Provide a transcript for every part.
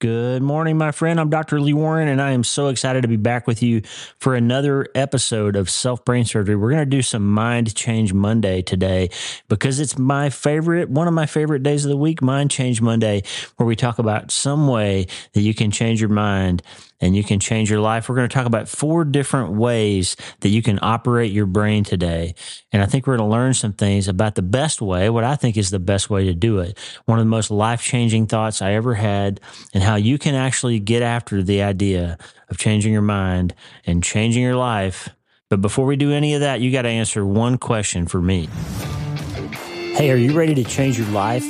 Good morning, my friend. I'm Dr. Lee Warren, and I am so excited to be back with you for another episode of Self Brain Surgery. We're going to do some Mind Change Monday today because it's my favorite, one of my favorite days of the week, Mind Change Monday, where we talk about some way that you can change your mind and you can change your life. We're going to talk about four different ways that you can operate your brain today. And I think we're going to learn some things about the best way, what I think is the best way to do it. One of the most life changing thoughts I ever had and how you can actually get after the idea of changing your mind and changing your life. But before we do any of that, you got to answer one question for me. Hey, are you ready to change your life?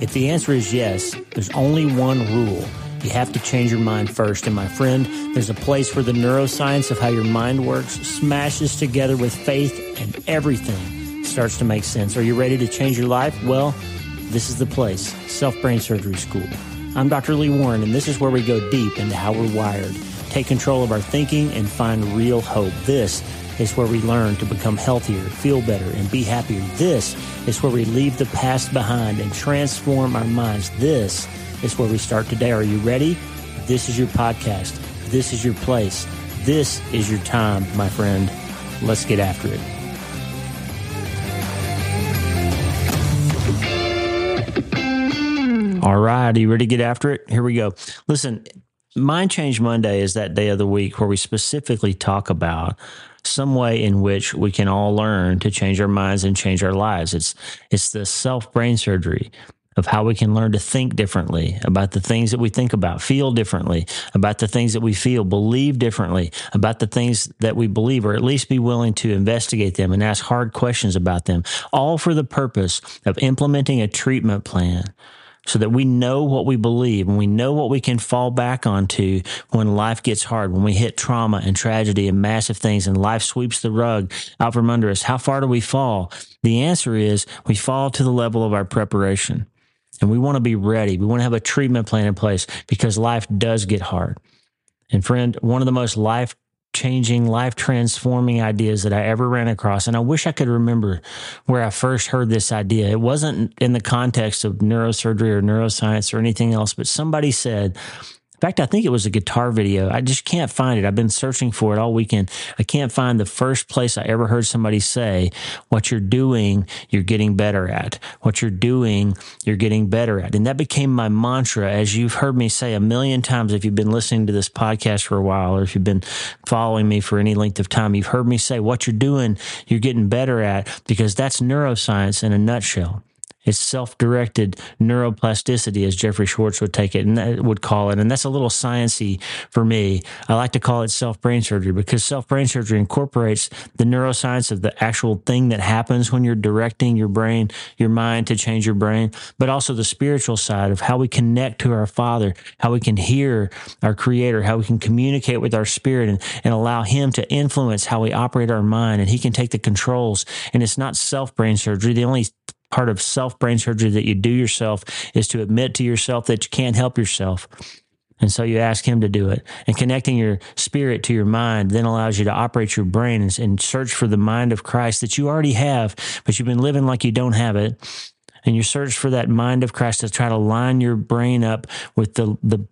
If the answer is yes, there's only one rule you have to change your mind first. And my friend, there's a place where the neuroscience of how your mind works smashes together with faith and everything starts to make sense. Are you ready to change your life? Well, this is the place, Self Brain Surgery School. I'm Dr. Lee Warren, and this is where we go deep into how we're wired, take control of our thinking, and find real hope. This is where we learn to become healthier, feel better, and be happier. This is where we leave the past behind and transform our minds. This is where we start today. Are you ready? This is your podcast. This is your place. This is your time, my friend. Let's get after it. All right. Are you ready to get after it? Here we go. Listen, Mind Change Monday is that day of the week where we specifically talk about some way in which we can all learn to change our minds and change our lives. It's it's the self brain surgery of how we can learn to think differently about the things that we think about, feel differently about the things that we feel, believe differently about the things that we believe, or at least be willing to investigate them and ask hard questions about them, all for the purpose of implementing a treatment plan so that we know what we believe and we know what we can fall back onto when life gets hard, when we hit trauma and tragedy and massive things and life sweeps the rug out from under us. How far do we fall? The answer is we fall to the level of our preparation. And we want to be ready. We want to have a treatment plan in place because life does get hard. And friend, one of the most life changing, life transforming ideas that I ever ran across. And I wish I could remember where I first heard this idea. It wasn't in the context of neurosurgery or neuroscience or anything else, but somebody said, in fact, I think it was a guitar video. I just can't find it. I've been searching for it all weekend. I can't find the first place I ever heard somebody say, what you're doing, you're getting better at. What you're doing, you're getting better at. And that became my mantra, as you've heard me say a million times if you've been listening to this podcast for a while, or if you've been following me for any length of time, you've heard me say, what you're doing, you're getting better at, because that's neuroscience in a nutshell. It's self-directed neuroplasticity, as Jeffrey Schwartz would take it and would call it. And that's a little sciency for me. I like to call it self-brain surgery because self-brain surgery incorporates the neuroscience of the actual thing that happens when you're directing your brain, your mind to change your brain, but also the spiritual side of how we connect to our Father, how we can hear our Creator, how we can communicate with our spirit and, and allow Him to influence how we operate our mind. And He can take the controls. And it's not self-brain surgery. The only part of self brain surgery that you do yourself is to admit to yourself that you can't help yourself. And so you ask him to do it. And connecting your spirit to your mind then allows you to operate your brain and, and, search for the mind of Christ that you already have, but you've been living like you don't have it and you search for that mind of Christ to try to line your brain up with the, the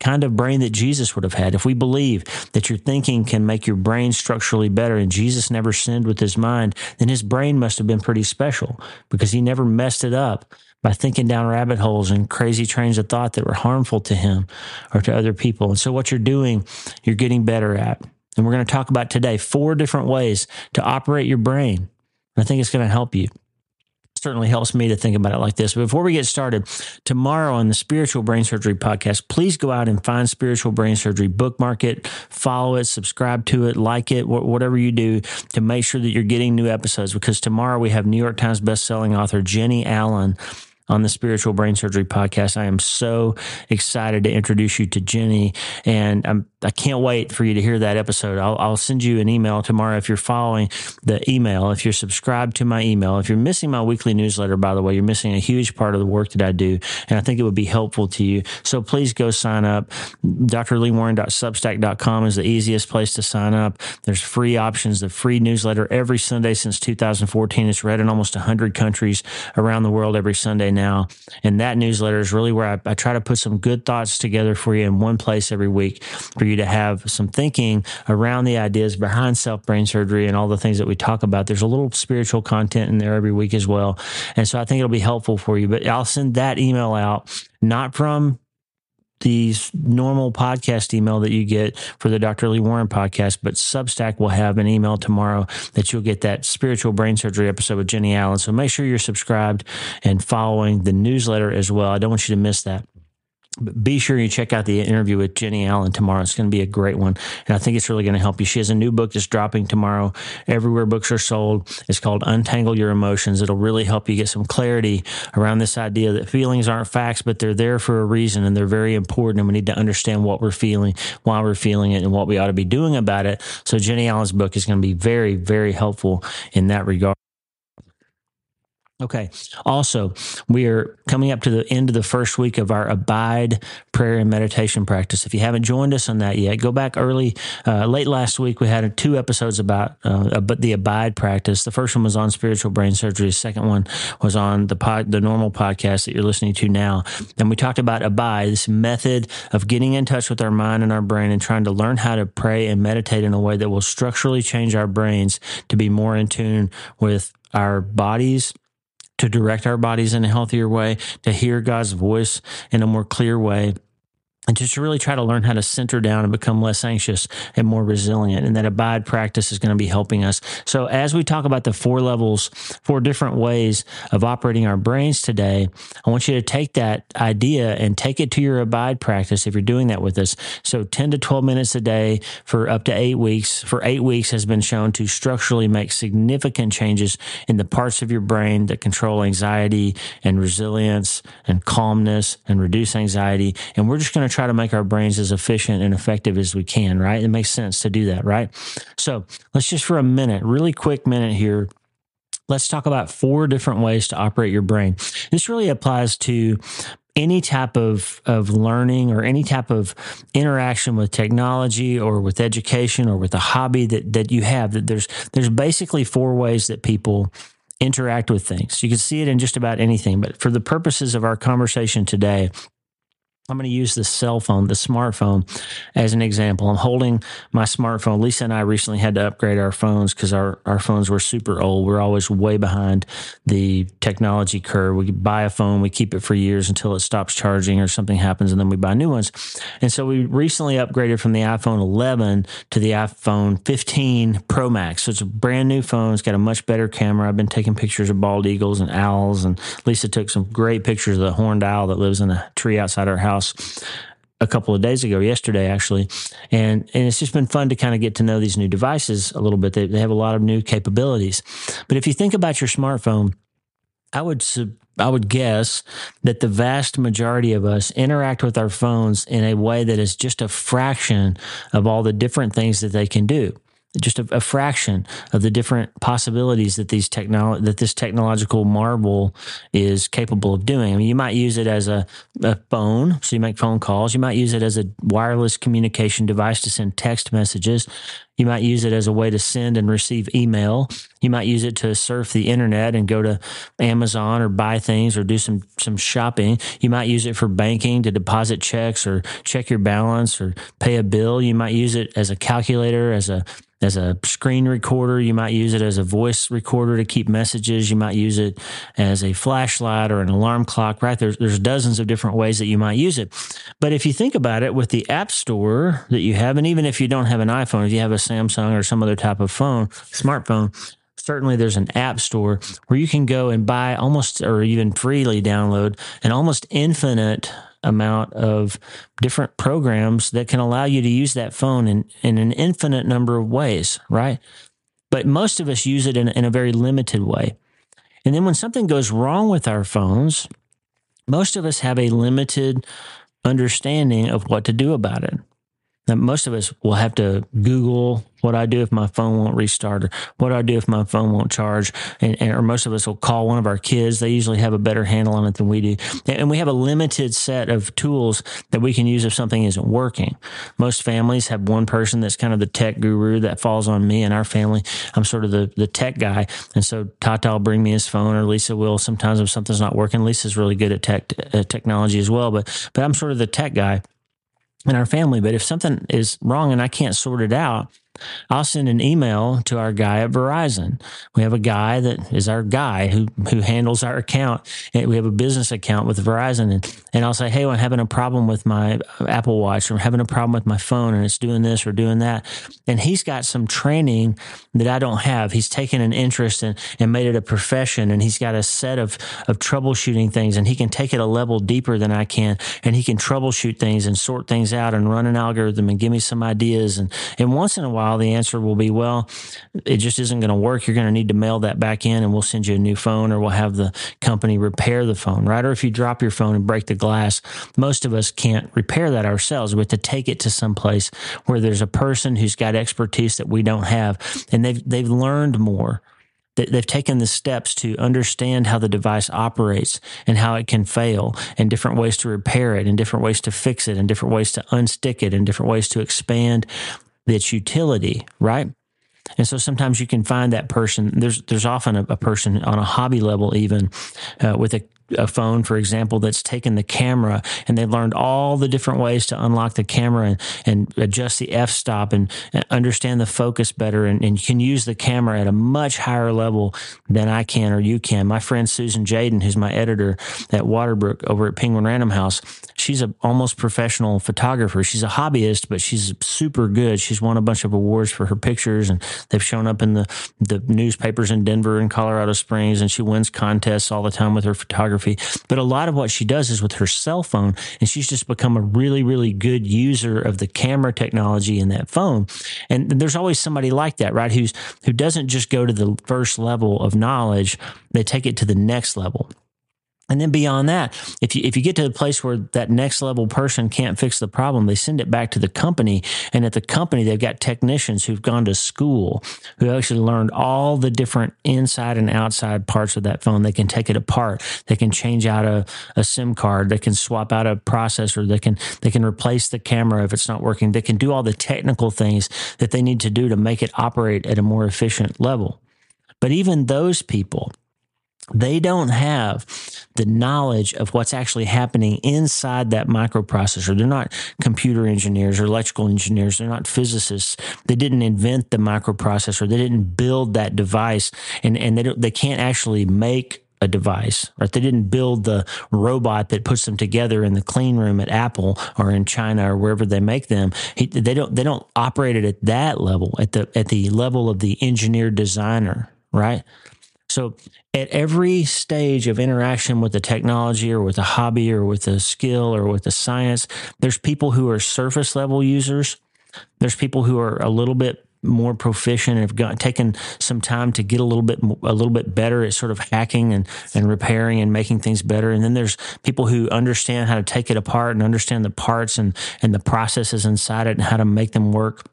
kind of brain that Jesus would have had. If we believe that your thinking can make your brain structurally better and Jesus never sinned with his mind, then his brain must have been pretty special because he never messed it up by thinking down rabbit holes and crazy trains of thought that were harmful to him or to other people. And so what you're doing, you're getting better at. And we're going to talk about today four different ways to operate your brain. I think it's going to help you certainly helps me to think about it like this. Before we get started, tomorrow on the Spiritual Brain Surgery podcast, please go out and find Spiritual Brain Surgery, bookmark it, follow it, subscribe to it, like it, whatever you do to make sure that you're getting new episodes. Because tomorrow we have New York Times bestselling author Jennie Allen on the Spiritual Brain Surgery podcast. I am so excited to introduce you to Jennie, and I'm, I can't wait for you to hear that episode. I'll, I'll send you an email tomorrow if you're following the email, if you're subscribed to my email. If you're missing my weekly newsletter, by the way, you're missing a huge part of the work that I do, and I think it would be helpful to you. So please go sign up. drleewarren.substack.com is the easiest place to sign up. There's free options, the free newsletter every Sunday since 2014. It's read in almost 100 countries around the world every Sunday. And that newsletter is really where I, I try to put some good thoughts together for you in one place every week for you to have some thinking around the ideas behind self brain surgery and all the things that we talk about. There's a little spiritual content in there every week as well. And so I think it'll be helpful for you. But I'll send that email out, not from the normal podcast email that you get for the Dr. Lee Warren podcast, but Substack will have an email tomorrow that you'll get that spiritual brain surgery episode with Jennie Allen. So make sure you're subscribed and following the newsletter as well. I don't want you to miss that. Be sure you check out the interview with Jennie Allen tomorrow. It's going to be a great one. And I think it's really going to help you. She has a new book that's dropping tomorrow. Everywhere books are sold. It's called Untangle Your Emotions. It'll really help you get some clarity around this idea that feelings aren't facts, but they're there for a reason and they're very important. And we need to understand what we're feeling, why we're feeling it, and what we ought to be doing about it. So Jennie Allen's book is going to be very, very helpful in that regard. Okay. Also, we are coming up to the end of the first week of our Abide prayer and meditation practice. If you haven't joined us on that yet, go back early. Uh, late last week, we had two episodes about uh, the Abide practice. The first one was on spiritual brain surgery. The second one was on the pod, the normal podcast that you're listening to now. And we talked about Abide, this method of getting in touch with our mind and our brain and trying to learn how to pray and meditate in a way that will structurally change our brains to be more in tune with our bodies to direct our bodies in a healthier way, to hear God's voice in a more clear way and just to really try to learn how to center down and become less anxious and more resilient. And that abide practice is going to be helping us. So as we talk about the four levels, four different ways of operating our brains today, I want you to take that idea and take it to your abide practice if you're doing that with us. So 10 to 12 minutes a day for up to eight weeks for eight weeks has been shown to structurally make significant changes in the parts of your brain that control anxiety and resilience and calmness and reduce anxiety. And we're just going to try to make our brains as efficient and effective as we can, right? It makes sense to do that, right? So let's just for a minute, really quick minute here, let's talk about four different ways to operate your brain. This really applies to any type of, of learning or any type of interaction with technology or with education or with a hobby that, that you have that there's there's basically four ways that people interact with things. You can see it in just about anything, but for the purposes of our conversation today, I'm going to use the cell phone, the smartphone, as an example. I'm holding my smartphone. Lisa and I recently had to upgrade our phones because our, our phones were super old. We're always way behind the technology curve. We buy a phone, we keep it for years until it stops charging or something happens, and then we buy new ones. And so we recently upgraded from the iPhone 11 to the iPhone 15 Pro Max. So it's a brand new phone. It's got a much better camera. I've been taking pictures of bald eagles and owls, and Lisa took some great pictures of the horned owl that lives in a tree outside our house house a couple of days ago, yesterday actually, and and it's just been fun to kind of get to know these new devices a little bit. They, they have a lot of new capabilities. But if you think about your smartphone, I would I would guess that the vast majority of us interact with our phones in a way that is just a fraction of all the different things that they can do just a, a, fraction of the different possibilities that these technolo- that this technological marvel is capable of doing. I mean, you might use it as a, a phone, so you make phone calls. You might use it as a wireless communication device to send text messages. You might use it as a way to send and receive email. You might use it to surf the internet and go to Amazon or buy things or do some, some shopping. You might use it for banking to deposit checks or check your balance or pay a bill. You might use it as a calculator, as a as a screen recorder. You might use it as a voice recorder to keep messages. You might use it as a flashlight or an alarm clock, right? There's, there's dozens of different ways that you might use it. But if you think about it with the app store that you have, and even if you don't have an iPhone, if you have a Samsung or some other type of phone, smartphone, certainly there's an app store where you can go and buy almost or even freely download an almost infinite amount of different programs that can allow you to use that phone in, in an infinite number of ways, right? But most of us use it in, in a very limited way. And then when something goes wrong with our phones, most of us have a limited understanding of what to do about it. Now, most of us will have to Google what I do if my phone won't restart or what I do if my phone won't charge. And, and, or most of us will call one of our kids. They usually have a better handle on it than we do. And we have a limited set of tools that we can use if something isn't working. Most families have one person that's kind of the tech guru that falls on me and our family. I'm sort of the, the tech guy. And so Tata will bring me his phone or Lisa will sometimes if something's not working. Lisa's really good at tech, uh, technology as well, but, but I'm sort of the tech guy in our family. But if something is wrong and I can't sort it out, I'll send an email to our guy at Verizon. We have a guy that is our guy who who handles our account. And we have a business account with Verizon, and, and I'll say, hey, well, I'm having a problem with my Apple Watch, or I'm having a problem with my phone, and it's doing this or doing that. And he's got some training that I don't have. He's taken an interest in, and made it a profession, and he's got a set of of troubleshooting things, and he can take it a level deeper than I can, and he can troubleshoot things and sort things out and run an algorithm and give me some ideas. And and once in a while the answer will be, well, it just isn't going to work. You're going to need to mail that back in and we'll send you a new phone or we'll have the company repair the phone, right? Or if you drop your phone and break the glass, most of us can't repair that ourselves. We have to take it to some place where there's a person who's got expertise that we don't have and they've, they've learned more they've taken the steps to understand how the device operates and how it can fail and different ways to repair it and different ways to fix it and different ways to unstick it and different ways to expand its utility, right? And so sometimes you can find that person. There's there's often a, a person on a hobby level even uh, with a a phone, for example, that's taken the camera and they've learned all the different ways to unlock the camera and, and adjust the f stop and, and, understand the focus better and, and can use the camera at a much higher level than I can or you can. My friend Susan Tjaden, who's my editor at Waterbrook over at Penguin Random House, she's a almost professional photographer. She's a hobbyist, but she's super good. She's won a bunch of awards for her pictures and they've shown up in the, the newspapers in Denver and Colorado Springs and she wins contests all the time with her photography photography. But a lot of what she does is with her cell phone, and she's just become a really, really good user of the camera technology in that phone. And there's always somebody like that, right? Who's who doesn't just go to the first level of knowledge; they take it to the next level. And then beyond that, if you if you get to the place where that next level person can't fix the problem, they send it back to the company. And at the company, they've got technicians who've gone to school who actually learned all the different inside and outside parts of that phone. They can take it apart. They can change out a, a SIM card. They can swap out a processor. They can they can replace the camera if it's not working. They can do all the technical things that they need to do to make it operate at a more efficient level. But even those people they don't have the knowledge of what's actually happening inside that microprocessor. They're not computer engineers or electrical engineers. They're not physicists. They didn't invent the microprocessor. They didn't build that device and, and they they can't actually make a device, right? They didn't build the robot that puts them together in the clean room at Apple or in China or wherever they make them. they don't, they don't operate it at that level, at the, at the level of the engineer designer, right? So at every stage of interaction with the technology or with a hobby or with a skill or with the science, there's people who are surface level users. There's people who are a little bit more proficient and have got, taken some time to get a little bit a little bit better at sort of hacking and, and repairing and making things better. And then there's people who understand how to take it apart and understand the parts and, and the processes inside it and how to make them work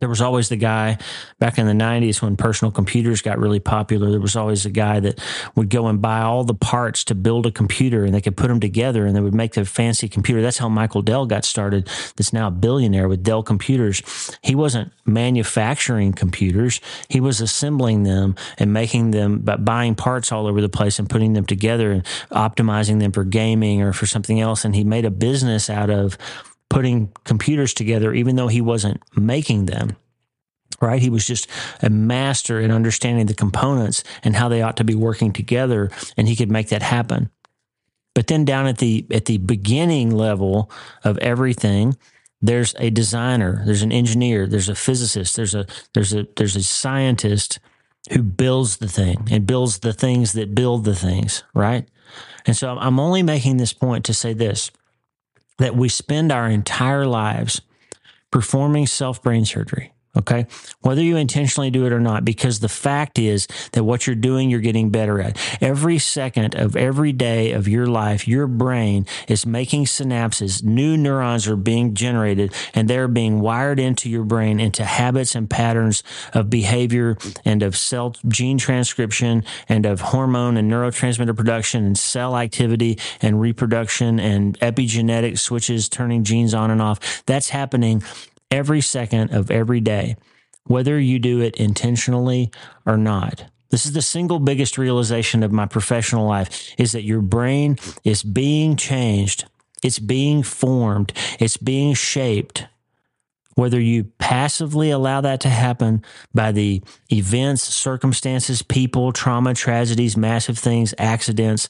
there was always the guy back in the 90s when personal computers got really popular. There was always a guy that would go and buy all the parts to build a computer and they could put them together and they would make a fancy computer. That's how Michael Dell got started, that's now a billionaire with Dell Computers. He wasn't manufacturing computers, he was assembling them and making them, by buying parts all over the place and putting them together and optimizing them for gaming or for something else. And he made a business out of putting computers together, even though he wasn't making them. Right. He was just a master in understanding the components and how they ought to be working together. And he could make that happen. But then down at the, at the beginning level of everything, there's a designer, there's an engineer, there's a physicist, there's a, there's a, there's a scientist who builds the thing and builds the things that build the things. Right. And so I'm only making this point to say this that we spend our entire lives performing self brain surgery, Okay. Whether you intentionally do it or not, because the fact is that what you're doing, you're getting better at. Every second of every day of your life, your brain is making synapses. New neurons are being generated and they're being wired into your brain into habits and patterns of behavior and of cell gene transcription and of hormone and neurotransmitter production and cell activity and reproduction and epigenetic switches turning genes on and off. That's happening every second of every day, whether you do it intentionally or not. This is the single biggest realization of my professional life is that your brain is being changed. It's being formed. It's being shaped. Whether you passively allow that to happen by the events, circumstances, people, trauma, tragedies, massive things, accidents,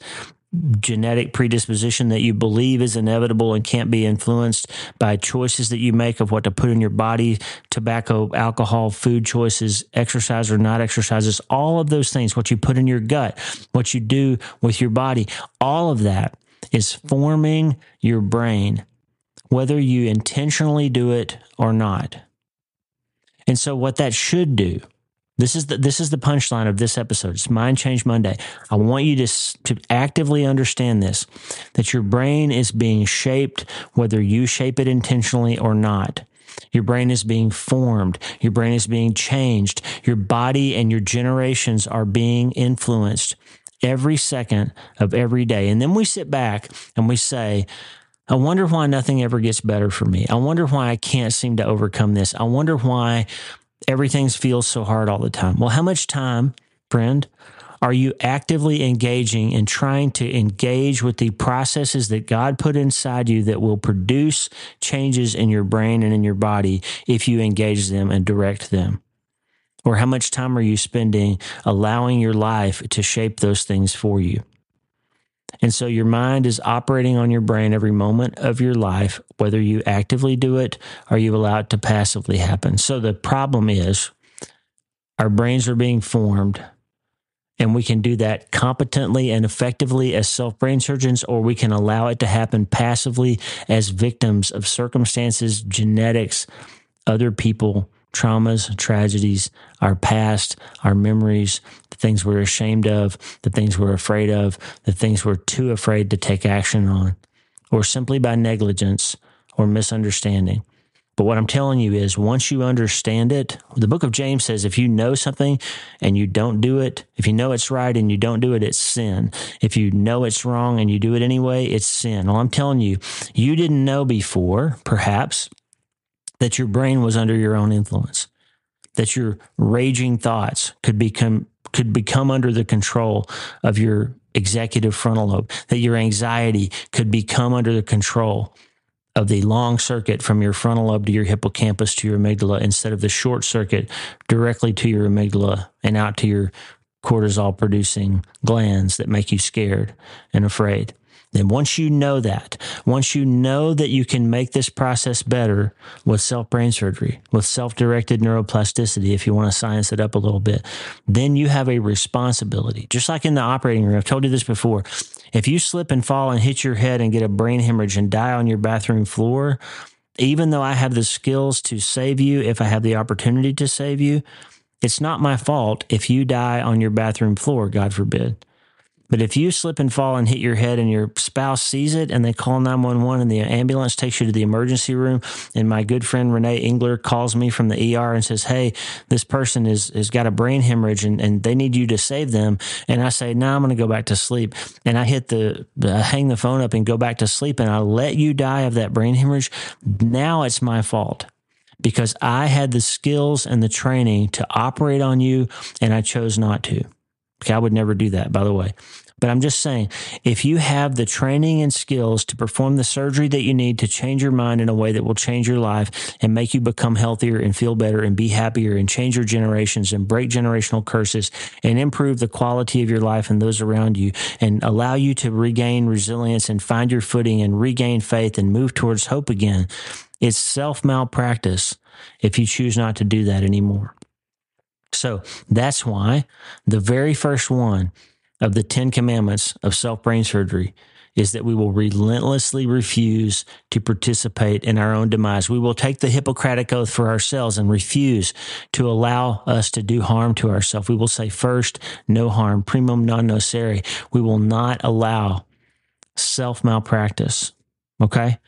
genetic predisposition that you believe is inevitable and can't be influenced by choices that you make of what to put in your body, tobacco, alcohol, food choices, exercise or not exercises, all of those things, what you put in your gut, what you do with your body, all of that is forming your brain, whether you intentionally do it or not. And so what that should do this is the this is the punchline of this episode. It's Mind Change Monday. I want you to to actively understand this that your brain is being shaped whether you shape it intentionally or not. Your brain is being formed. Your brain is being changed. Your body and your generations are being influenced every second of every day. And then we sit back and we say, I wonder why nothing ever gets better for me. I wonder why I can't seem to overcome this. I wonder why everything feels so hard all the time. Well, how much time, friend, are you actively engaging in trying to engage with the processes that God put inside you that will produce changes in your brain and in your body if you engage them and direct them? Or how much time are you spending allowing your life to shape those things for you? And so your mind is operating on your brain every moment of your life, whether you actively do it or you allow it to passively happen. So the problem is our brains are being formed and we can do that competently and effectively as self brain surgeons, or we can allow it to happen passively as victims of circumstances, genetics, other people, traumas, tragedies, our past, our memories, things we're ashamed of, the things we're afraid of, the things we're too afraid to take action on, or simply by negligence or misunderstanding. But what I'm telling you is once you understand it, the book of James says if you know something and you don't do it, if you know it's right and you don't do it, it's sin. If you know it's wrong and you do it anyway, it's sin. Well, I'm telling you, you didn't know before, perhaps, that your brain was under your own influence, that your raging thoughts could become could become under the control of your executive frontal lobe, that your anxiety could become under the control of the long circuit from your frontal lobe to your hippocampus to your amygdala instead of the short circuit directly to your amygdala and out to your cortisol producing glands that make you scared and afraid. Then once you know that, once you know that you can make this process better with self brain surgery, with self directed neuroplasticity, if you want to science it up a little bit, then you have a responsibility. Just like in the operating room, I've told you this before. If you slip and fall and hit your head and get a brain hemorrhage and die on your bathroom floor, even though I have the skills to save you, if I have the opportunity to save you, it's not my fault if you die on your bathroom floor, God forbid. But if you slip and fall and hit your head and your spouse sees it and they call 911 and the ambulance takes you to the emergency room and my good friend Renee Engler calls me from the ER and says, Hey, this person is, has got a brain hemorrhage and, and they need you to save them. And I say, no, nah, I'm going to go back to sleep. And I hit the, the, hang the phone up and go back to sleep and I let you die of that brain hemorrhage. Now it's my fault because I had the skills and the training to operate on you and I chose not to. Okay, I would never do that, by the way. But I'm just saying, if you have the training and skills to perform the surgery that you need to change your mind in a way that will change your life and make you become healthier and feel better and be happier and change your generations and break generational curses and improve the quality of your life and those around you and allow you to regain resilience and find your footing and regain faith and move towards hope again, it's self malpractice if you choose not to do that anymore. So that's why the very first one of the 10 commandments of self brain surgery is that we will relentlessly refuse to participate in our own demise. We will take the Hippocratic oath for ourselves and refuse to allow us to do harm to ourselves. We will say first, no harm, primum non nocere. We will not allow self malpractice. Okay.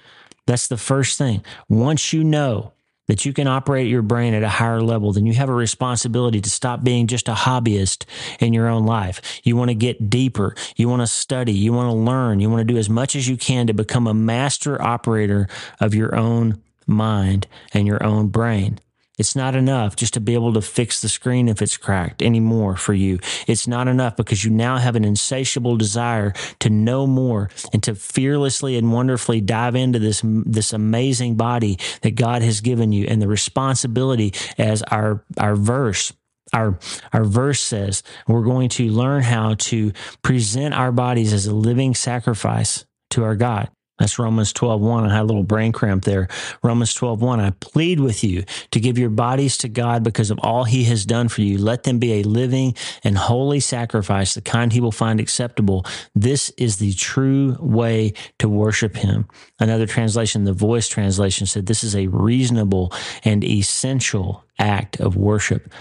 That's the first thing. Once you know that you can operate your brain at a higher level, then you have a responsibility to stop being just a hobbyist in your own life. You want to get deeper. You want to study. You want to learn. You want to do as much as you can to become a master operator of your own mind and your own brain. It's not enough just to be able to fix the screen if it's cracked anymore for you. It's not enough because you now have an insatiable desire to know more and to fearlessly and wonderfully dive into this, this amazing body that God has given you and the responsibility as our, our verse our our verse says we're going to learn how to present our bodies as a living sacrifice to our God. That's Romans 12, 1. I had a little brain cramp there. Romans 12, 1. I plead with you to give your bodies to God because of all he has done for you. Let them be a living and holy sacrifice, the kind he will find acceptable. This is the true way to worship him. Another translation, the voice translation said, this is a reasonable and essential act of worship.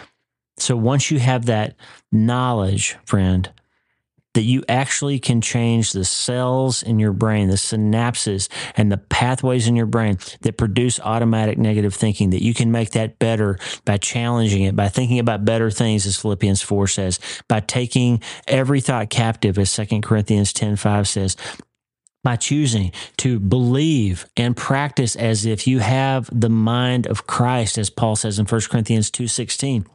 So once you have that knowledge, friend, that you actually can change the cells in your brain, the synapses and the pathways in your brain that produce automatic negative thinking, that you can make that better by challenging it, by thinking about better things, as Philippians 4 says, by taking every thought captive, as 2 Corinthians 10 5 says, by choosing to believe and practice as if you have the mind of Christ, as Paul says in 1 Corinthians 2 16.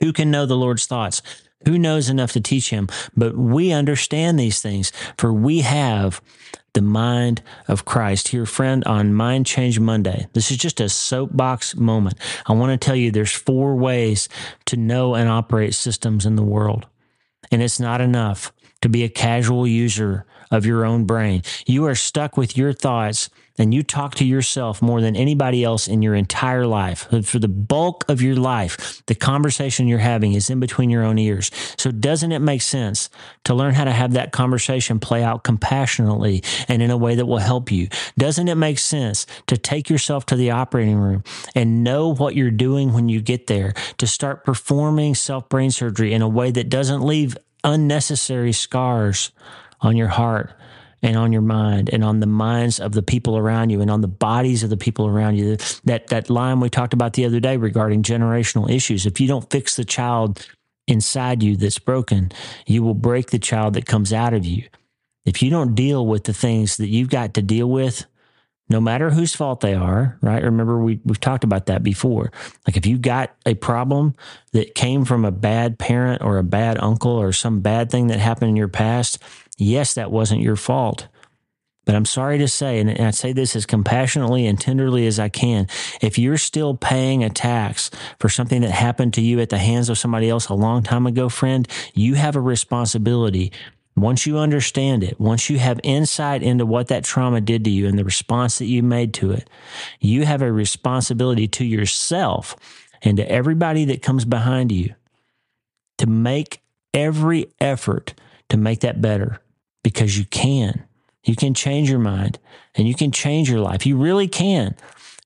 Who can know the Lord's thoughts? Who knows enough to teach him? But we understand these things, for we have the mind of Christ. Here, friend, on Mind Change Monday, this is just a soapbox moment. I want to tell you there's four ways to know and operate systems in the world. And it's not enough to be a casual user of your own brain. You are stuck with your thoughts and you talk to yourself more than anybody else in your entire life. For the bulk of your life, the conversation you're having is in between your own ears. So doesn't it make sense to learn how to have that conversation play out compassionately and in a way that will help you? Doesn't it make sense to take yourself to the operating room and know what you're doing when you get there to start performing self brain surgery in a way that doesn't leave unnecessary scars on your heart and on your mind and on the minds of the people around you and on the bodies of the people around you. That that line we talked about the other day regarding generational issues. If you don't fix the child inside you that's broken, you will break the child that comes out of you. If you don't deal with the things that you've got to deal with, no matter whose fault they are, right? Remember, we, we've talked about that before. Like if you got a problem that came from a bad parent or a bad uncle or some bad thing that happened in your past, yes, that wasn't your fault. But I'm sorry to say, and I say this as compassionately and tenderly as I can, if you're still paying a tax for something that happened to you at the hands of somebody else a long time ago, friend, you have a responsibility once you understand it, once you have insight into what that trauma did to you and the response that you made to it, you have a responsibility to yourself and to everybody that comes behind you to make every effort to make that better because you can. You can change your mind and you can change your life. You really can.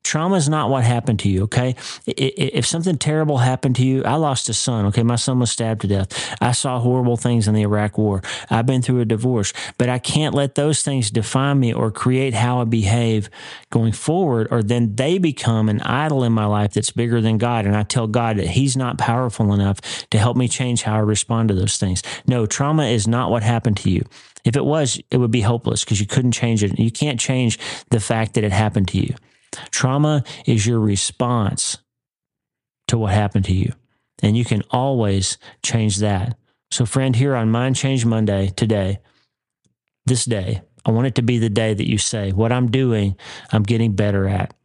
Trauma is not what happened to you, okay? If something terrible happened to you, I lost a son, okay? My son was stabbed to death. I saw horrible things in the Iraq War. I've been through a divorce, but I can't let those things define me or create how I behave going forward, or then they become an idol in my life that's bigger than God. And I tell God that He's not powerful enough to help me change how I respond to those things. No, trauma is not what happened to you. If it was, it would be hopeless because you couldn't change it. You can't change the fact that it happened to you. Trauma is your response to what happened to you. And you can always change that. So, friend, here on Mind Change Monday, today, this day, I want it to be the day that you say, What I'm doing, I'm getting better at.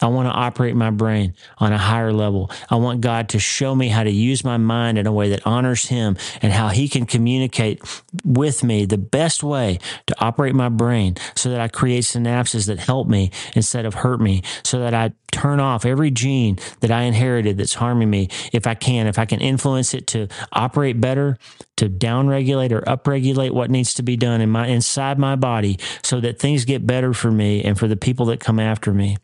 I want to operate my brain on a higher level. I want God to show me how to use my mind in a way that honors Him and how He can communicate with me the best way to operate my brain so that I create synapses that help me instead of hurt me, so that I turn off every gene that I inherited that's harming me if I can, if I can influence it to operate better, to downregulate or upregulate what needs to be done in my inside my body so that things get better for me and for the people that come after me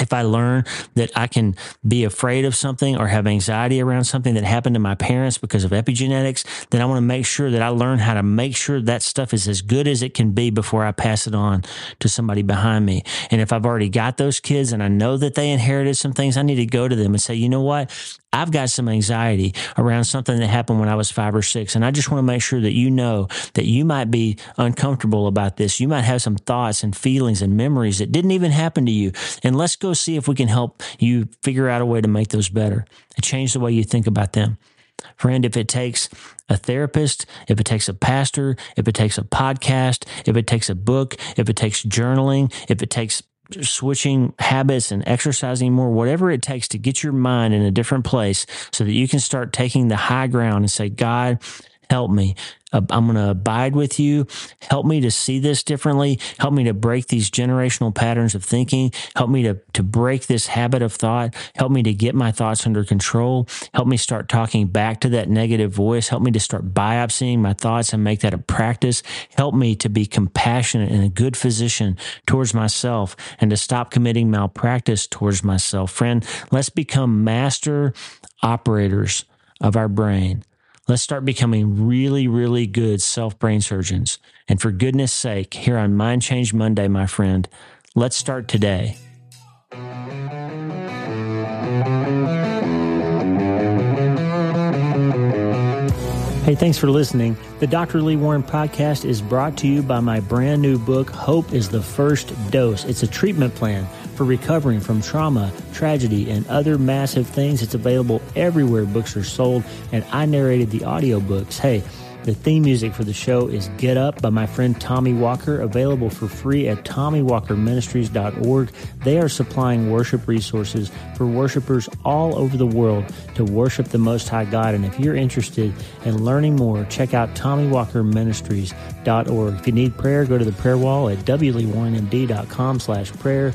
if I learn that I can be afraid of something or have anxiety around something that happened to my parents because of epigenetics, then I want to make sure that I learn how to make sure that stuff is as good as it can be before I pass it on to somebody behind me. And if I've already got those kids and I know that they inherited some things, I need to go to them and say, you know what? I've got some anxiety around something that happened when I was five or six. And I just want to make sure that you know that you might be uncomfortable about this. You might have some thoughts and feelings and memories that didn't even happen to you. And let's go see if we can help you figure out a way to make those better and change the way you think about them. Friend, if it takes a therapist, if it takes a pastor, if it takes a podcast, if it takes a book, if it takes journaling, if it takes switching habits and exercising more, whatever it takes to get your mind in a different place so that you can start taking the high ground and say, God, help me. I'm going to abide with you. Help me to see this differently. Help me to break these generational patterns of thinking. Help me to, to break this habit of thought. Help me to get my thoughts under control. Help me start talking back to that negative voice. Help me to start biopsying my thoughts and make that a practice. Help me to be compassionate and a good physician towards myself and to stop committing malpractice towards myself. Friend, let's become master operators of our brain Let's start becoming really, really good self brain surgeons. And for goodness sake, here on Mind Change Monday, my friend, let's start today. Hey, thanks for listening. The Dr. Lee Warren podcast is brought to you by my brand new book, Hope is the First Dose. It's a treatment plan for recovering from trauma, tragedy, and other massive things. It's available everywhere books are sold, and I narrated the audiobooks. Hey, the theme music for the show is Get Up by my friend Tommy Walker, available for free at TommyWalkerMinistries.org. They are supplying worship resources for worshipers all over the world to worship the Most High God. And if you're interested in learning more, check out TommyWalkerMinistries.org. If you need prayer, go to the prayer wall at wleewarrenmd.com slash prayer